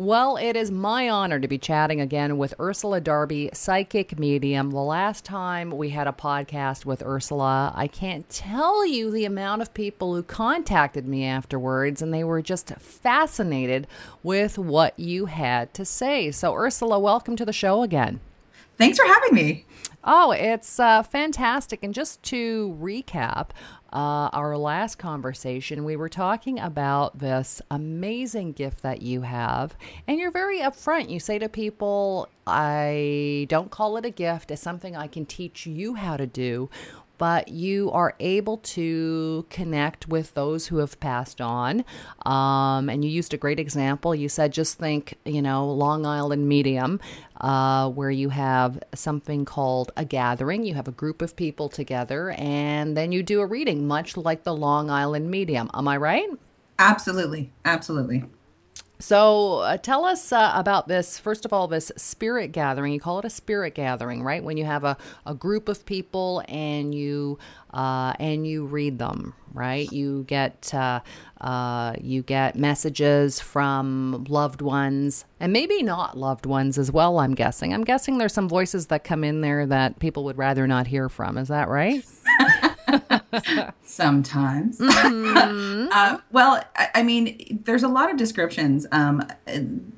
Well, it is my honor to be chatting again with Ursula Darby, psychic medium. The last time we had a podcast with Ursula, I can't tell you the amount of people who contacted me afterwards, and they were just fascinated with what you had to say. So, Ursula, welcome to the show again. Thanks for having me. Oh, it's uh, fantastic. And just to recap, uh, our last conversation, we were talking about this amazing gift that you have. And you're very upfront. You say to people, I don't call it a gift, it's something I can teach you how to do but you are able to connect with those who have passed on. Um, and you used a great example. You said, just think, you know, Long Island Medium, uh, where you have something called a gathering. You have a group of people together, and then you do a reading, much like the Long Island Medium. Am I right? Absolutely. Absolutely. So uh, tell us uh, about this. First of all, this spirit gathering. You call it a spirit gathering, right? When you have a, a group of people and you uh, and you read them, right? You get uh, uh, you get messages from loved ones and maybe not loved ones as well. I'm guessing. I'm guessing there's some voices that come in there that people would rather not hear from. Is that right? Sometimes. Mm-hmm. uh, well, I, I, mean, there's a lot of descriptions um,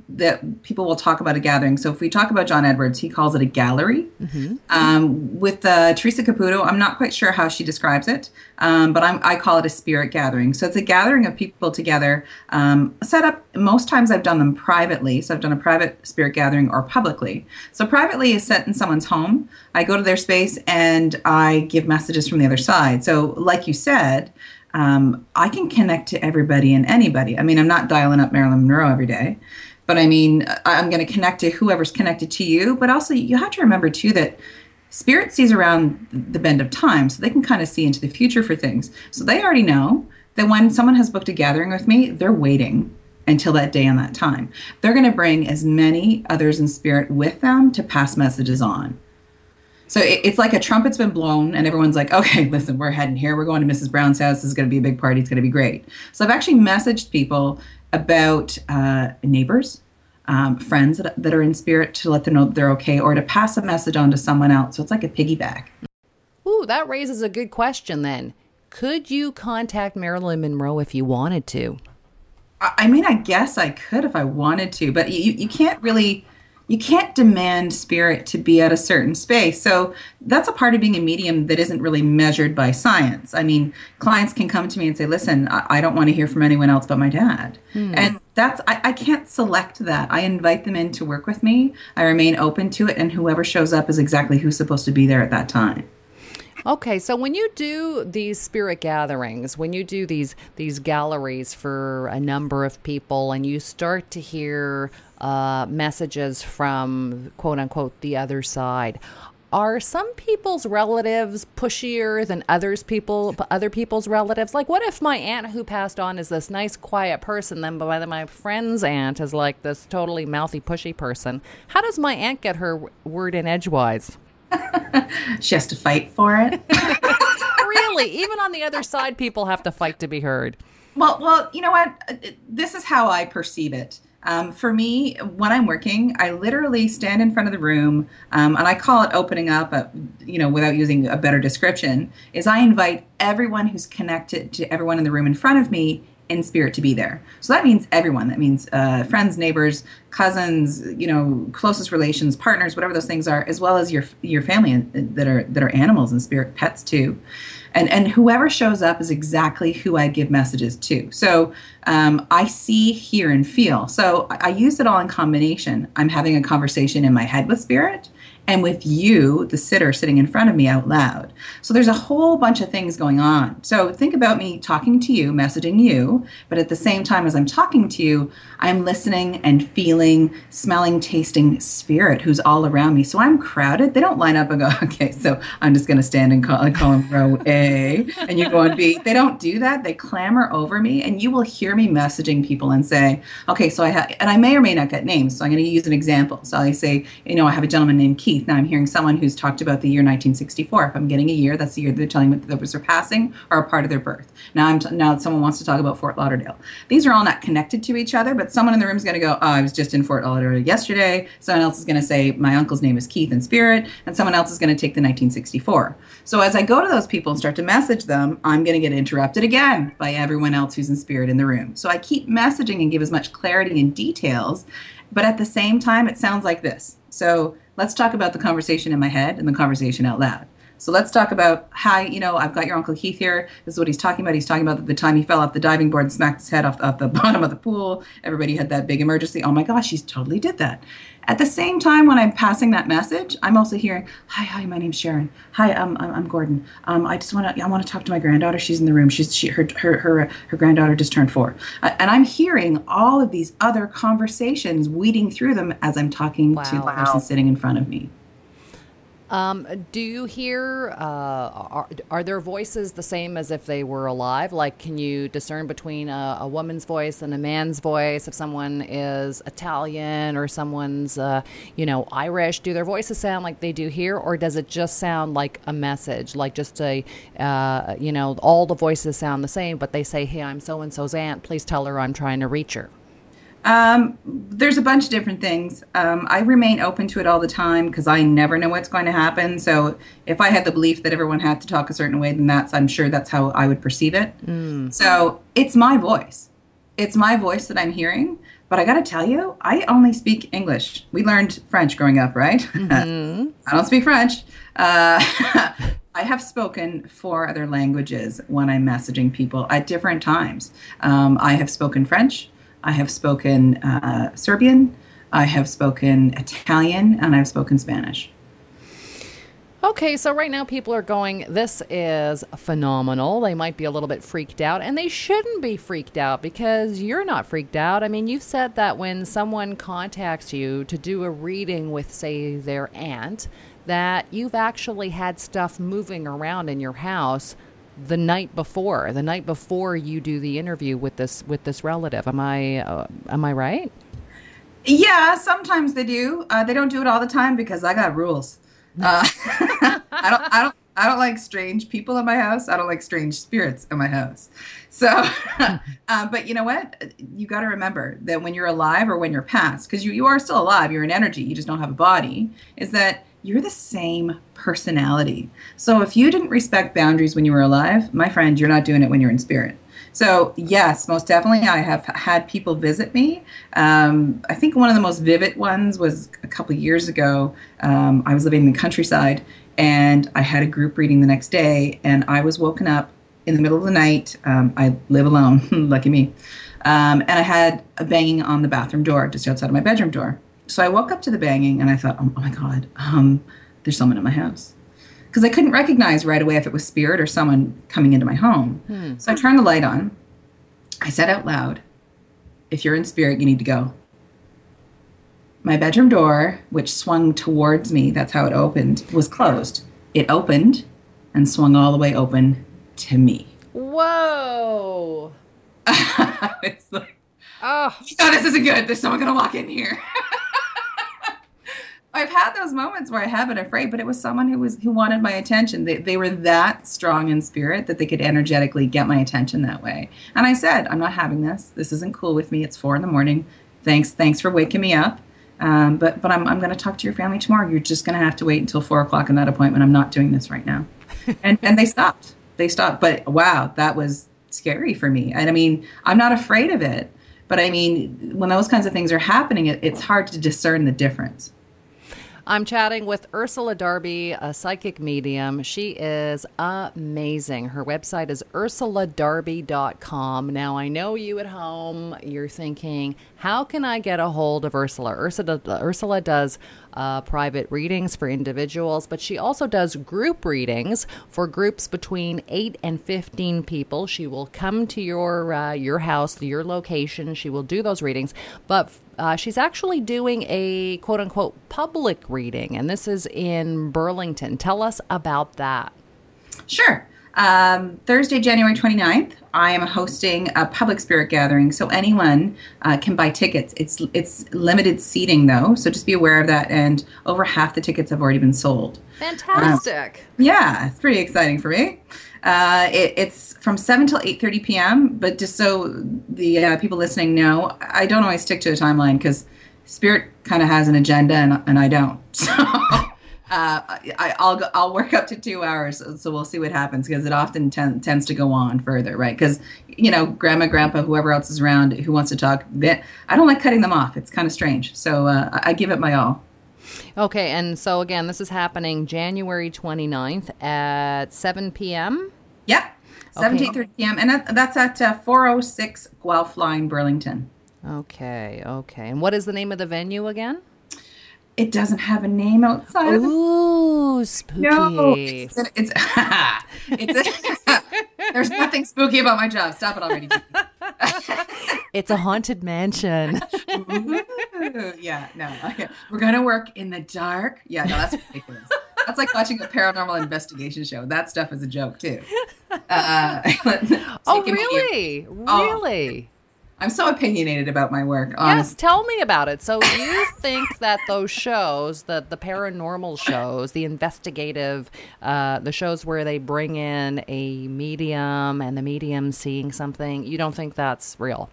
that people will talk about a gathering. So if we talk about John Edwards, he calls it a gallery. Mm-hmm. Um, with uh, Teresa Caputo, I'm not quite sure how she describes it, um, but I'm, i call it a spirit gathering. So it's a gathering of people together, um, set up. Most times I've done them privately. So I've done a private spirit gathering or publicly. So privately is set in someone's home. I go to their space and I give messages from the other side. So, like you said, um, I can connect to everybody and anybody. I mean, I'm not dialing up Marilyn Monroe every day, but I mean, I'm going to connect to whoever's connected to you. But also, you have to remember too that spirit sees around the bend of time, so they can kind of see into the future for things. So they already know that when someone has booked a gathering with me, they're waiting until that day and that time. They're going to bring as many others in spirit with them to pass messages on. So it, it's like a trumpet's been blown, and everyone's like, okay, listen, we're heading here. We're going to Mrs. Brown's house. This is going to be a big party. It's going to be great. So I've actually messaged people about uh, neighbors, um, friends that, that are in spirit to let them know they're okay or to pass a message on to someone else. So it's like a piggyback. Ooh, that raises a good question then. Could you contact Marilyn Monroe if you wanted to? I mean, I guess I could if I wanted to, but you, you can't really you can't demand spirit to be at a certain space. So that's a part of being a medium that isn't really measured by science. I mean, clients can come to me and say, listen, I, don't want to hear from anyone else but my dad. Hmm. And that's, I, I can't select that. I invite them in to work with me. I remain open to it, and whoever shows up is exactly who's supposed to be there at that time. Okay, so when you do these spirit gatherings, when you do these these galleries for a number of people, and you start to hear uh, messages from quote unquote the other side, are some people's relatives pushier than others people other people's relatives like what if my aunt who passed on is this nice quiet person then but my friend's aunt is like this totally mouthy pushy person how does my aunt get her word in edgewise she has to fight for it. really? Even on the other side, people have to fight to be heard. Well, well, you know what? This is how I perceive it. Um, for me, when I'm working, I literally stand in front of the room, um, and I call it opening up. Uh, you know, without using a better description, is I invite everyone who's connected to everyone in the room in front of me in spirit to be there. So that means everyone. That means uh, friends, neighbors, cousins, you know, closest relations, partners, whatever those things are, as well as your your family uh, that are that are animals and spirit pets too. And and whoever shows up is exactly who I give messages to. So um, I see, hear, and feel. So I, I use it all in combination. I'm having a conversation in my head with spirit and with you, the sitter, sitting in front of me out loud. So there's a whole bunch of things going on. So think about me talking to you, messaging you, but at the same time as I'm talking to you, I'm listening and feeling, smelling, tasting spirit who's all around me. So I'm crowded. They don't line up and go, okay, so I'm just going to stand and call, call them row A and you go on B. They don't do that. They clamor over me, and you will hear me messaging people and say, okay, so I have, and I may or may not get names. So I'm going to use an example. So I say, you know, I have a gentleman named Keith Now I'm hearing someone who's talked about the year 1964. If I'm getting a year, that's the year they're telling me that they were surpassing or a part of their birth. Now I'm t- now someone wants to talk about Fort Lauderdale. These are all not connected to each other, but someone in the room is going to go, "Oh, I was just in Fort Lauderdale yesterday." Someone else is going to say, "My uncle's name is Keith in spirit," and someone else is going to take the 1964. So as I go to those people and start to message them, I'm going to get interrupted again by everyone else who's in spirit in the room. So I keep messaging and give as much clarity and details, but at the same time, it sounds like this. So let's talk about the conversation in my head and the conversation out loud. So let's talk about hi, you know, I've got your Uncle Keith here. This is what he's talking about. He's talking about the time he fell off the diving board and smacked his head off, off the bottom of the pool. Everybody had that big emergency. Oh my gosh, he's totally did that. At the same time, when I'm passing that message, I'm also hearing, "Hi, hi, my name's Sharon. Hi, um, I'm, I'm Gordon. Um, I just want to, I want to talk to my granddaughter. She's in the room. She's, she, her, her, her, her granddaughter just turned four, uh, and I'm hearing all of these other conversations, weeding through them as I'm talking Wow. to the person sitting in front of me. Um, do you hear, uh, are, are their voices the same as if they were alive? Like, can you discern between a, a woman's voice and a man's voice? If someone is Italian or someone's, uh, you know, Irish, do their voices sound like they do here? Or does it just sound like a message, like just a, uh, you know, all the voices sound the same, but they say, hey, I'm so and so's aunt. Please tell her I'm trying to reach her. Um, there's a bunch of different things. Um, I remain open to it all the time because I never know what's going to happen. So if I had the belief that everyone had to talk a certain way, then that's I'm sure that's how I would perceive it. So it's my voice. It's my voice that I'm hearing. But I got to tell you, I only speak English. We learned French growing up, right? I don't speak French. Uh, I have spoken four other languages when I'm messaging people at different times. Um, I have spoken French. I have spoken uh, Serbian. I have spoken Italian, and I've spoken Spanish. Okay, so right now people are going, this is phenomenal. They might be a little bit freaked out, and they shouldn't be freaked out because you're not freaked out. I mean, you've said that when someone contacts you to do a reading with, say, their aunt, that you've actually had stuff moving around in your house the night before, the night before you do the interview with this with this relative. Am I uh, am I right? Yeah, sometimes they do. Uh, they don't do it all the time because I got rules. Uh, I don't. I don't. I don't like strange people in my house. I don't like strange spirits in my house. So, um, but you know what? You got to remember that when you're alive or when you're past, because you, you are still alive, you're an energy, you just don't have a body, is that you're the same personality. So if you didn't respect boundaries when you were alive, my friend, you're not doing it when you're in spirit. So yes, most definitely, I have had people visit me. Um, I think one of the most vivid ones was a couple years ago. Um, I was living in the countryside, and I had a group reading the next day, and I was woken up in the middle of the night. Um, I live alone, lucky me, um, and I had a banging on the bathroom door just outside of my bedroom door. So I woke up to the banging, and I thought, oh, oh my god, um, there's someone in my house because I couldn't recognize right away if it was spirit or someone coming into my home. So I turned the light on. I said out loud, If you're in spirit, you need to go. My bedroom door, which swung towards me, that's how it opened, was closed. It opened and swung all the way open to me. Whoa! I was like, Oh, oh, this isn't good. There's someone going to walk in here. I've had those moments where I have been afraid, but it was someone who was who wanted my attention. They, they were that strong in spirit that they could energetically get my attention that way. And I said, "I'm not having this. This isn't cool with me. It's four in the morning. Thanks, thanks for waking me up. Um, but but I'm I'm going to talk to your family tomorrow. You're just going to have to wait until four o'clock in that appointment. I'm not doing this right now." and and they stopped. They stopped. But wow, that was scary for me. And I mean, I'm not afraid of it. But I mean, when those kinds of things are happening, it, it's hard to discern the difference. I'm chatting with Ursula Darby, a psychic medium. She is amazing. Her website is ursuladarby.com. Now, I know you at home, you're thinking, how can I get a hold of Ursula? Ursula, Ursula does uh, private readings for individuals, but she also does group readings for groups between 8 and 15 people. She will come to your, uh, your house, your location. She will do those readings, but uh, she's actually doing a quote unquote public reading, and this is in Burlington. Tell us about that. Sure. Um, Thursday, January 29th, I am hosting a public spirit gathering, so anyone uh, can buy tickets. It's it's limited seating though, so just be aware of that. And over half the tickets have already been sold. Fantastic! Um, yeah, it's pretty exciting for me. Uh, it, it's from 7 till 8.30 p.m but just so the uh, people listening know i don't always stick to a timeline because spirit kind of has an agenda and, and i don't so uh, I, will go, I'll work up to two hours, so we'll see what happens because it often ten, tends to go on further, right? Because you know, grandma, grandpa, whoever else is around who wants to talk, I don't like cutting them off. It's kind of strange, so uh, I give it my all. Okay, and so again, this is happening January 29th at 7 p.m. Yep, 7 okay. p.m. And that, that's at uh, 406 Guelph Line, Burlington. Okay, okay. And what is the name of the venue again? It doesn't have a name outside. Ooh, spooky. No, it's, it's, it's a, there's nothing spooky about my job. Stop it already. it's a haunted mansion. Ooh, yeah, no. Okay. We're going to work in the dark. Yeah, no, that's ridiculous. That's like watching a paranormal investigation show. That stuff is a joke, too. Uh, oh, really? Really? I'm so opinionated about my work. Yes, tell me about it. So you think that those shows, the the paranormal shows, the investigative, uh, the shows where they bring in a medium and the medium seeing something, you don't think that's real?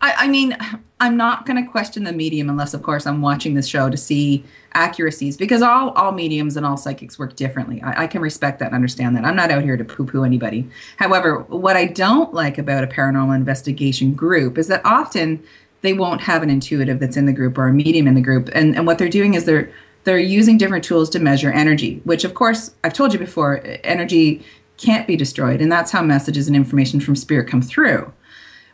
I, I mean, I'm not going to question the medium unless, of course, I'm watching this show to see accuracies because all all mediums and all psychics work differently. I, I can respect that and understand that. I'm not out here to poo poo anybody. However, what I don't like about a paranormal investigation group is that often they won't have an intuitive that's in the group or a medium in the group, and and what they're doing is they're they're using different tools to measure energy, which of course I've told you before, energy can't be destroyed, and that's how messages and information from spirit come through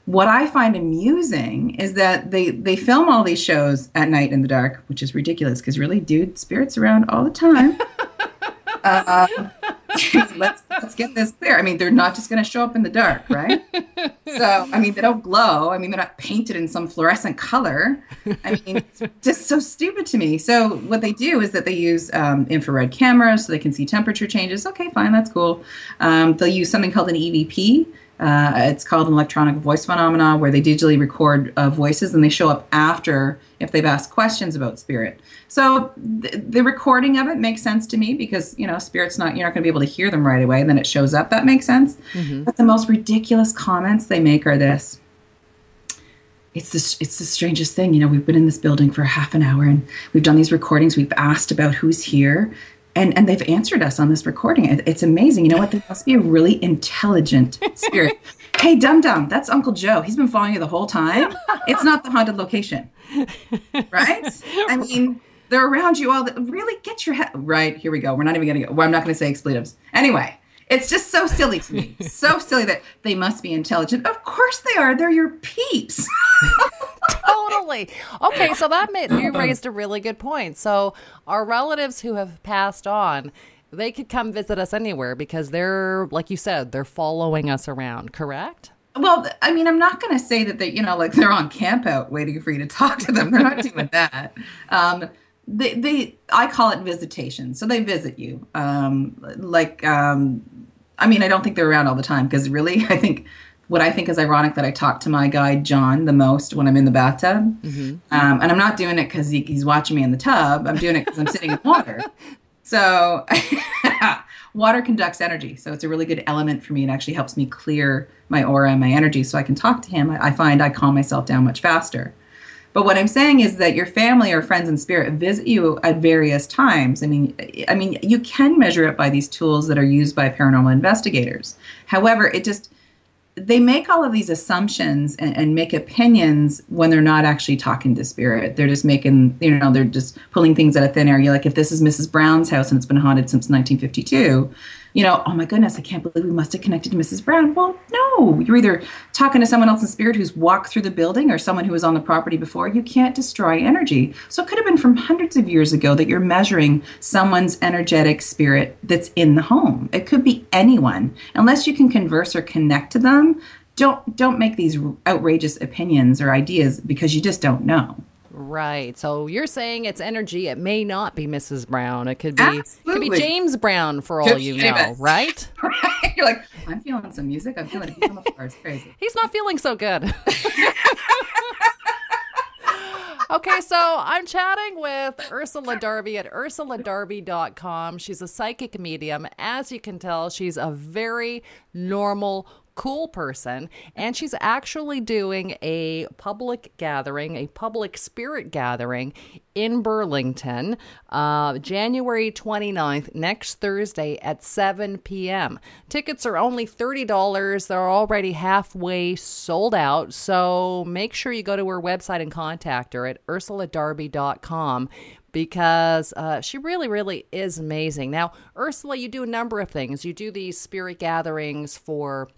what I find amusing is that they they film all these shows at night in the dark, which is ridiculous because really, dude, spirits around all the time. uh, let's let's get this clear. I mean, they're not just going to show up in the dark, right? so, I mean, they don't glow. I mean, they're not painted in some fluorescent color. I mean, it's just so stupid to me. So, what they do is that they use um, infrared cameras so they can see temperature changes. Okay, fine, that's cool. Um, they'll use something called an EVP uh, it's called an electronic voice phenomena, where they digitally record uh, voices and they show up after if they've asked questions about spirit. So th- the recording of it makes sense to me because you know spirit's not you're not going to be able to hear them right away, and then it shows up. That makes sense. Mm-hmm. But the most ridiculous comments they make are this. It's the, it's the strangest thing. You know, we've been in this building for half an hour and we've done these recordings. We've asked about who's here and and they've answered us on this recording. It, it's amazing. You know what? They must be a really intelligent spirit. hey, dum dum, that's Uncle Joe. He's been following you the whole time. It's not the haunted location, right? I mean, they're around you all. The, really, get your head right. Here we go. We're not even going to go. Well, I'm not going to say expletives. Anyway, it's just so silly to me. so silly that they must be intelligent. Of course they are. They're your peeps. totally. Okay, so that made you raised a really good point. So our relatives who have passed on, they could come visit us anywhere because they're like you said, they're following us around, correct? Well, I mean, I'm not going to say that they, you know, like they're on camp out waiting for you to talk to them. They're not doing that. Um, they, they, I call it visitation. So they visit you. Um, like, um, I mean, I don't think they're around all the time because really, I think what I think is ironic that I talk to my guy John the most when I'm in the bathtub, mm-hmm. um, and I'm not doing it because he, he's watching me in the tub. I'm doing it because I'm sitting in water. So, water conducts energy, so it's a really good element for me. It actually helps me clear my aura and my energy, so I can talk to him. I, I find I calm myself down much faster. But what I'm saying is that your family or friends in spirit visit you at various times. I mean, I mean, you can measure it by these tools that are used by paranormal investigators. However, it just they make all of these assumptions and, and, make opinions when they're not actually talking to spirit. They're just making, you know, they're just pulling things out of thin air. You're like, if this is Mrs. Brown's house and it's been haunted since 1952, you know, oh my goodness, I can't believe we must have connected to Mrs. Brown. Well, no, you're either talking to someone else in spirit who's walked through the building or someone who was on the property before. You can't destroy energy. So it could have been from hundreds of years ago that you're measuring someone's energetic spirit that's in the home. It could be anyone. Unless you can converse or connect to them, don't don't make these outrageous opinions or ideas because you just don't know. Right. So you're saying it's energy. It may not be Mrs. Brown. It could be Absolutely. could be James Brown for all you know, right? right? You're like, I'm feeling some music. I'm feeling it. It's crazy. He's not feeling so good. okay, so I'm chatting with Ursula Darby at ursuladarby.com. She's a psychic medium. As you can tell, she's a very normal cool person. And she's actually doing a public gathering, a public spirit gathering in Burlington, uh, January 29th, next Thursday at 7 p.m. Tickets are only $30. They're already halfway sold out. So make sure you go to her website and contact her at ursuladarby.com because uh, she really, really is amazing. Now, Ursula, you do a number of things. You do these spirit gatherings for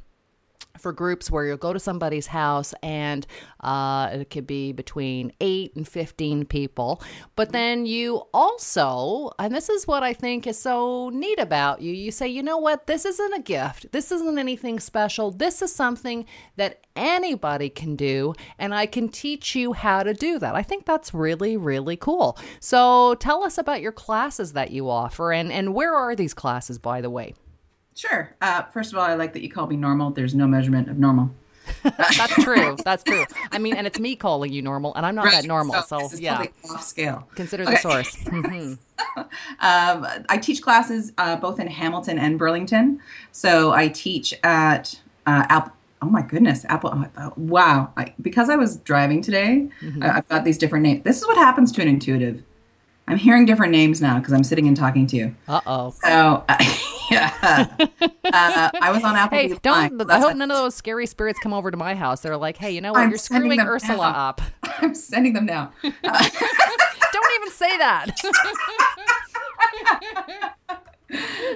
for groups where you'll go to somebody's house and uh, it could be between 8 and 15 people. But then you also, and this is what I think is so neat about you, you say, you know what, this isn't a gift. This isn't anything special. This is something that anybody can do, and I can teach you how to do that. I think that's really, really cool. So tell us about your classes that you offer, and, and where are these classes, by the way? Sure. Uh, first of all, I like that you call me normal. There's no measurement of normal. That's true. That's true. I mean, and it's me calling you normal, and I'm not right. that normal. So, so yeah, off scale. Consider okay. the source. Mm-hmm. um, I teach classes uh, both in Hamilton and Burlington. So I teach at uh, Apple. Oh my goodness, Apple! Oh, wow, I, because I was driving today, mm-hmm. I, I've got these different names. This is what happens to an intuitive. I'm hearing different names now because I'm sitting and talking to you. Uh oh. So, uh, yeah. Uh, I was on Apple. Hey, don't. I hope none of those scary spirits come over to my house. They're like, hey, you know what? I'm You're screwing Ursula now. up. I'm sending them now. Uh, don't even say that.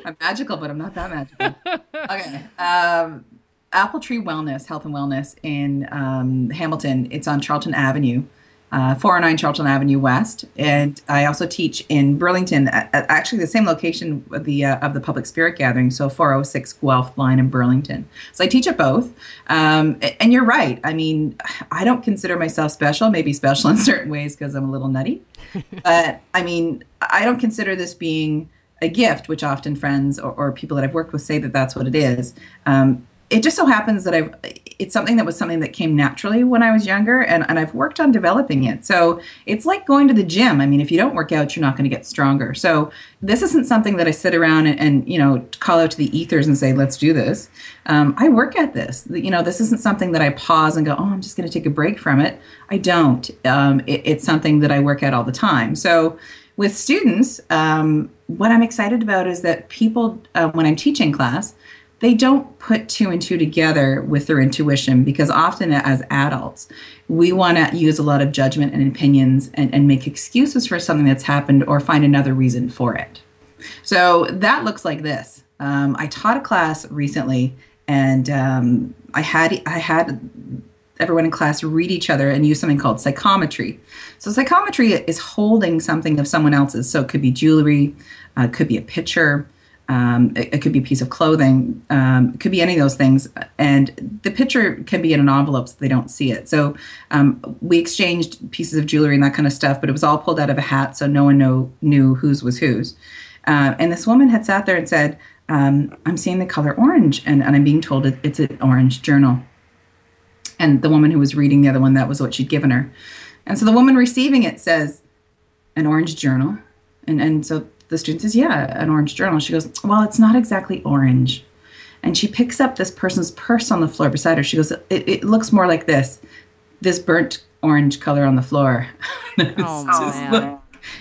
I'm magical, but I'm not that magical. Okay. Um, Apple Tree Wellness, Health and Wellness in um, Hamilton. It's on Charlton Avenue uh, 409 Charlton Avenue West, and I also teach in Burlington, at, at actually the same location of the uh, of the Public Spirit Gathering, so 406 Guelph Line in Burlington. So I teach at both, um, and you're right. I mean, I don't consider myself special. Maybe special in certain ways because I'm a little nutty, but I mean, I don't consider this being a gift, which often friends or, or, people that I've worked with say that that's what it is. Um, it just so happens that I've it's something that was something that came naturally when I was younger and, and I've worked on developing it. So it's like going to the gym. I mean, if you don't work out, you're not going to get stronger. So this isn't something that I sit around and, and you know, call out to the ethers and say, let's do this. Um, I work at this. You know, this isn't something that I pause and go, oh, I'm just going to take a break from it. I don't. Um, it, it's something that I work at all the time. So with students, um, what I'm excited about is that people, uh, when I'm teaching class, they don't put two and two together with their intuition because often as adults, we want to use a lot of judgment and opinions and, and make excuses for something that's happened or find another reason for it. So that looks like this. Um, I taught a class recently, and um, I had I had everyone in class read each other and use something called psychometry. So psychometry is holding something of someone else's. So it could be jewelry, uh, it could be a picture, um, it, it, could be a piece of clothing. Um, it could be any of those things. And the picture can be in an envelope so they don't see it. So um, we exchanged pieces of jewelry and that kind of stuff, but it was all pulled out of a hat so no one know, knew whose was whose. Uh, and this woman had sat there and said, um, I'm seeing the color orange, and, and I'm being told it, it's an orange journal. And the woman who was reading the other one, that was what she'd given her. And so the woman receiving it says, An orange journal. And, and so the student says, Yeah, an orange journal. She goes, Well, it's not exactly orange. And she picks up this person's purse on the floor beside her. She goes, It, it looks more like this this burnt orange color on the floor. oh, man.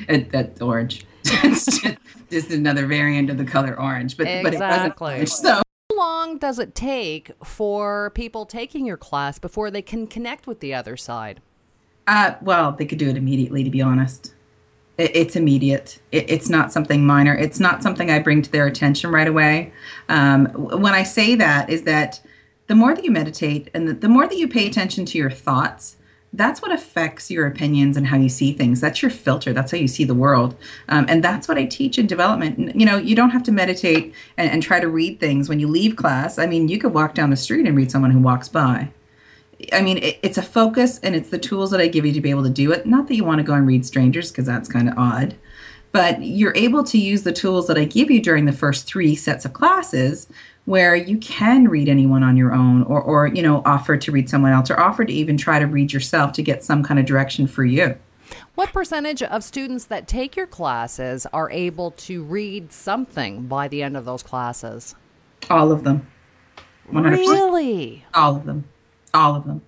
it, that's orange. it's just, just, another variant of the color orange. But, exactly. but it wasn't orange. So. How long does it take for people taking your class before they can connect with the other side? Uh, well, they could do it immediately, to be honest it's immediate. it's not something minor. It's not something I bring to their attention right away. Um, when I say that, is that the more that you meditate and the, the more that you pay attention to your thoughts, that's what affects your opinions and how you see things. That's your filter. That's how you see the world. Um, and that's what I teach in development. You know, you don't have to meditate and, and try to read things when you leave class. I mean, you could walk down the street and read someone who walks by I mean, it, it's a focus and it's the tools that I give you to be able to do it. Not that you want to go and read strangers because that's kind of odd, but you're able to use the tools that I give you during the first three sets of classes where you can read anyone on your own or, or you know offer to read someone else or offer to even try to read yourself to get some kind of direction for you. What percentage of students that take your classes are able to read something by the end of those classes? All of them. 100%. really? All of them all of them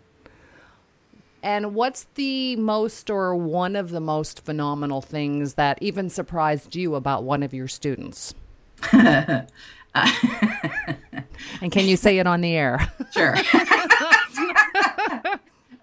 and what's the most or one of the most phenomenal things that even surprised you about one of your students? and can you say it on the air? sure.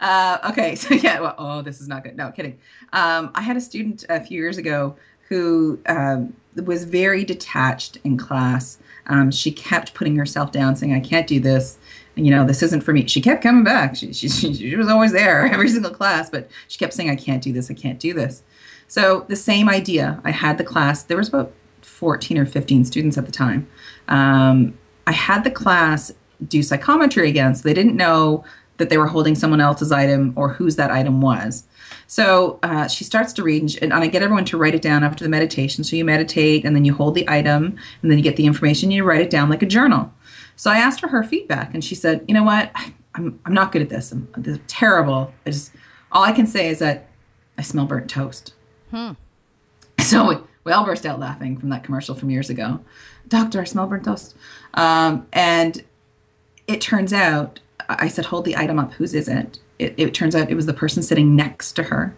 uh, okay, so yeah, well, oh, this is not good. No, kidding. Um, I had a student a few years ago who um, was very detached in class. Um, she kept putting herself down, saying, I can't do this you know, this isn't for me. She kept coming back. She, she, she was always there every single class, but she kept saying, I can't do this. I can't do this. So the same idea. I had the class. There was about 14 or 15 students at the time. Um, I had the class do psychometry again, so they didn't know that they were holding someone else's item or whose that item was. So uh, she starts to read, and, she, and, I get everyone to write it down after the meditation. So you meditate, and then you hold the item, and then you get the information, and you write it down like a journal. So I asked for her feedback, and she said, "You know what? I'm I'm not good at this. I'm, I'm terrible. I just all I can say is that I smell burnt toast." Hmm. So we, we all burst out laughing from that commercial from years ago. Doctor, I smell burnt toast. Um, and it turns out, I said, hold the item up. Whose is it? it? It turns out it was the person sitting next to her.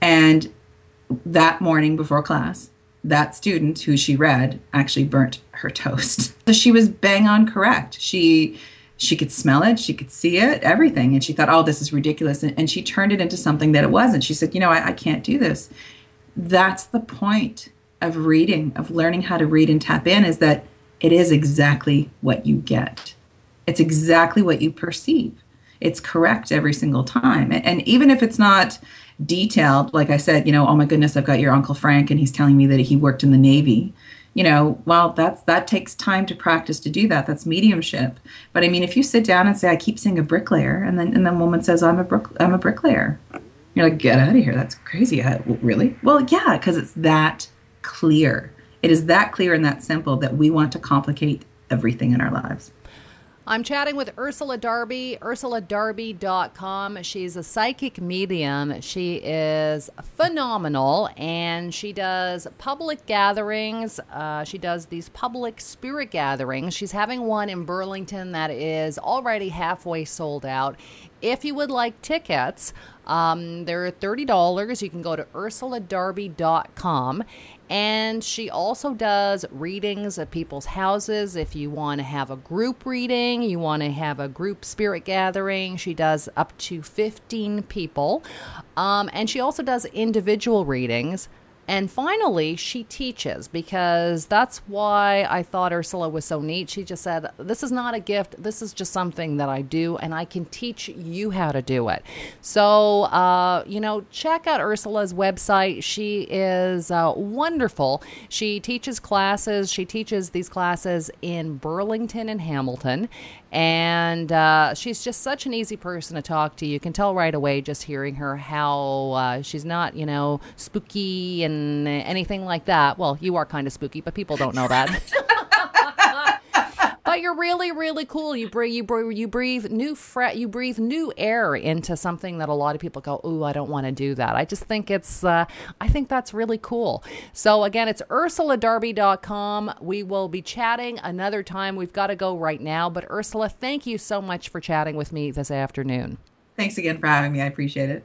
And that morning before class, that student who she read actually burnt her toast. So she was bang on correct. She she could smell it, she could see it, everything. And she thought, oh, this is ridiculous. And, and she turned it into something that it wasn't. She said, you know, I, I can't do this. That's the point of reading, of learning how to read and tap in, is that it is exactly what you get. It's exactly what you perceive. It's correct every single time. And, and even if it's not detailed, like I said, you know, oh my goodness, I've got your Uncle Frank and he's telling me that he worked in the Navy. You know, well, that's that takes time to practice to do that. That's mediumship. But I mean, if you sit down and say, I keep seeing a bricklayer, and then and then woman says, I'm a brick, I'm a bricklayer. You're like, get out of here. That's crazy. I, really? Well, yeah, because it's that clear. It is that clear and that simple that we want to complicate everything in our lives. I'm chatting with Ursula Darby, ursuladarby.com. She's a psychic medium. She is phenomenal and she does public gatherings. Uh, she does these public spirit gatherings. She's having one in Burlington that is already halfway sold out. If you would like tickets, um, they're $30. You can go to ursuladarby.com and she also does readings at people's houses. If you want to have a group reading, you want to have a group spirit gathering, she does up to 15 people. Um, and she also does individual readings. And finally, she teaches because that's why I thought Ursula was so neat. She just said, This is not a gift. This is just something that I do, and I can teach you how to do it. So, uh, you know, check out Ursula's website. She is uh, wonderful. She teaches classes, she teaches these classes in Burlington and Hamilton. And uh, she's just such an easy person to talk to. You can tell right away just hearing her how uh, she's not, you know, spooky and anything like that. Well, you are kind of spooky, but people don't know that. but you're really really cool. You breathe you breathe you breathe new fre- you breathe new air into something that a lot of people go ooh i don't want to do that. I just think it's uh, i think that's really cool. So again it's ursuladarby.com we will be chatting another time. We've got to go right now. But ursula thank you so much for chatting with me this afternoon. Thanks again for having me. I appreciate it